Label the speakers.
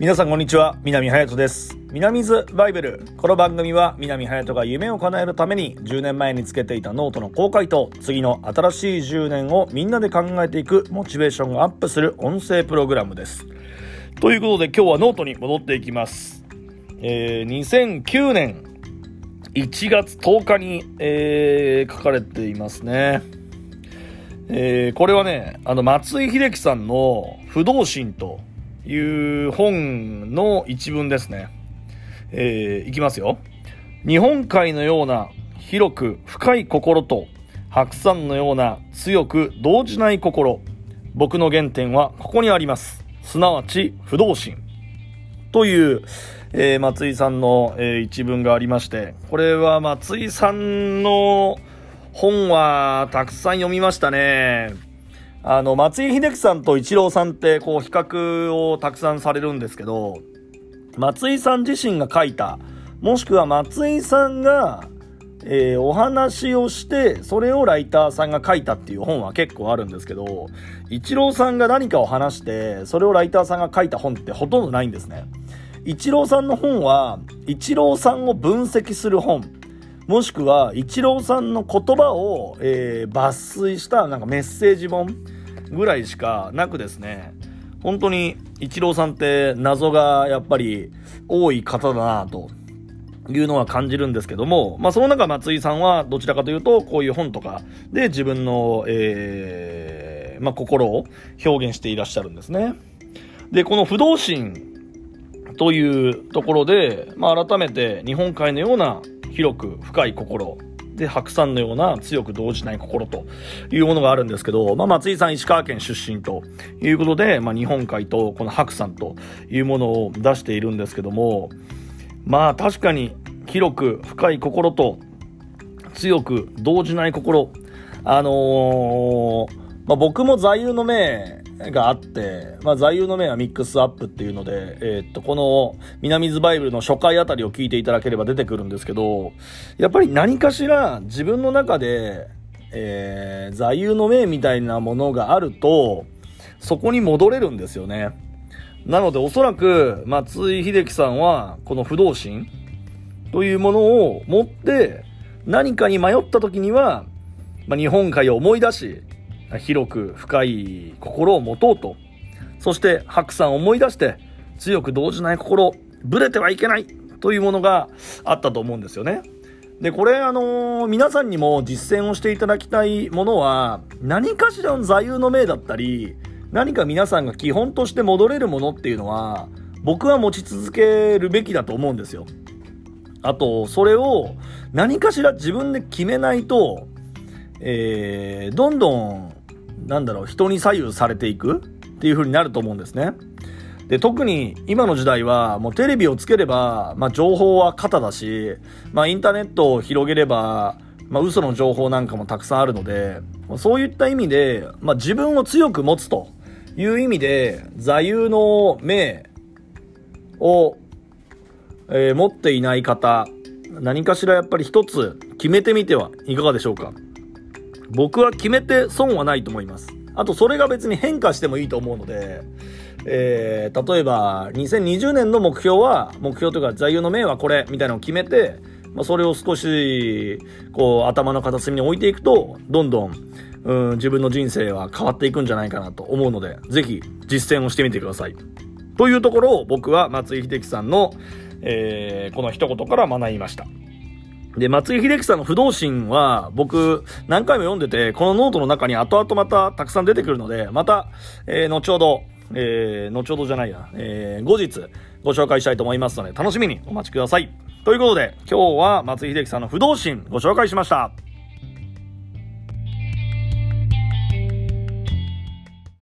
Speaker 1: 皆さんこんにちは南隼人です。南's バイブル。この番組は南隼人が夢を叶えるために10年前につけていたノートの公開と次の新しい10年をみんなで考えていくモチベーションがアップする音声プログラムです。ということで今日はノートに戻っていきます。えー、2009年1月10日に、えー、書かれていますね。えー、これはね、あの、松井秀喜さんの不動心という本の一文ですね。えー、いきますよ。日本海のような広く深い心と白山のような強く動じない心。僕の原点はここにあります。すなわち不動心。という、えー、松井さんの、えー、一文がありまして、これは松井さんの本はたくさん読みましたね。あの、松井秀喜さんと一郎さんって、こう、比較をたくさんされるんですけど、松井さん自身が書いた、もしくは松井さんが、えー、お話をして、それをライターさんが書いたっていう本は結構あるんですけど、一郎さんが何かを話して、それをライターさんが書いた本ってほとんどないんですね。一郎さんの本は、一郎さんを分析する本。もしくは、一郎さんの言葉を、えー、抜粋したなんかメッセージ本。ぐらいしかなくですね、本当にイチローさんって謎がやっぱり多い方だなというのは感じるんですけども、まあその中松井さんはどちらかというとこういう本とかで自分の、えー、まあ心を表現していらっしゃるんですね。で、この不動心というところで、まあ改めて日本海のような広く深い心。で、白山のような強く動じない心というものがあるんですけど、まあ、松井さん石川県出身ということで、まあ、日本海とこの白山というものを出しているんですけども、まあ、確かに広く深い心と強く動じない心、あのー、まあ、僕も座右の銘があって、まあ、座右の銘はミックスアップっていうので、えー、っと、この南ズバイブルの初回あたりを聞いていただければ出てくるんですけど、やっぱり何かしら自分の中で、えー、座右の銘みたいなものがあると、そこに戻れるんですよね。なのでおそらく松井秀喜さんはこの不動心というものを持って何かに迷った時には、まあ、日本海を思い出し、広く深い心を持とうと、そして白さんを思い出して強く動じない心、ぶれてはいけないというものがあったと思うんですよね。で、これ、あのー、皆さんにも実践をしていただきたいものは、何かしらの座右の銘だったり、何か皆さんが基本として戻れるものっていうのは、僕は持ち続けるべきだと思うんですよ。あと、それを何かしら自分で決めないと、えー、どんどんなんだろう、人に左右されていくっていう風になると思うんですね。で、特に今の時代はもうテレビをつければ、まあ情報は肩だし、まあインターネットを広げれば、まあ嘘の情報なんかもたくさんあるので、そういった意味で、まあ自分を強く持つという意味で、座右の銘を、えー、持っていない方、何かしらやっぱり一つ決めてみてはいかがでしょうか？僕は決めて損はないと思います。あと、それが別に変化してもいいと思うので、えー、例えば、2020年の目標は、目標というか座右の銘はこれ、みたいなのを決めて、まあ、それを少し、こう、頭の片隅に置いていくと、どんどん、うん、自分の人生は変わっていくんじゃないかなと思うので、ぜひ実践をしてみてください。というところを僕は松井秀喜さんの、えー、この一言から学びました。で、松井秀喜さんの不動心は、僕、何回も読んでて、このノートの中に後々またたくさん出てくるので、また、えー、後ほど、えー、後ほどじゃないや、えー、後日ご紹介したいと思いますので、楽しみにお待ちください。ということで、今日は松井秀喜さんの不動心ご紹介しました。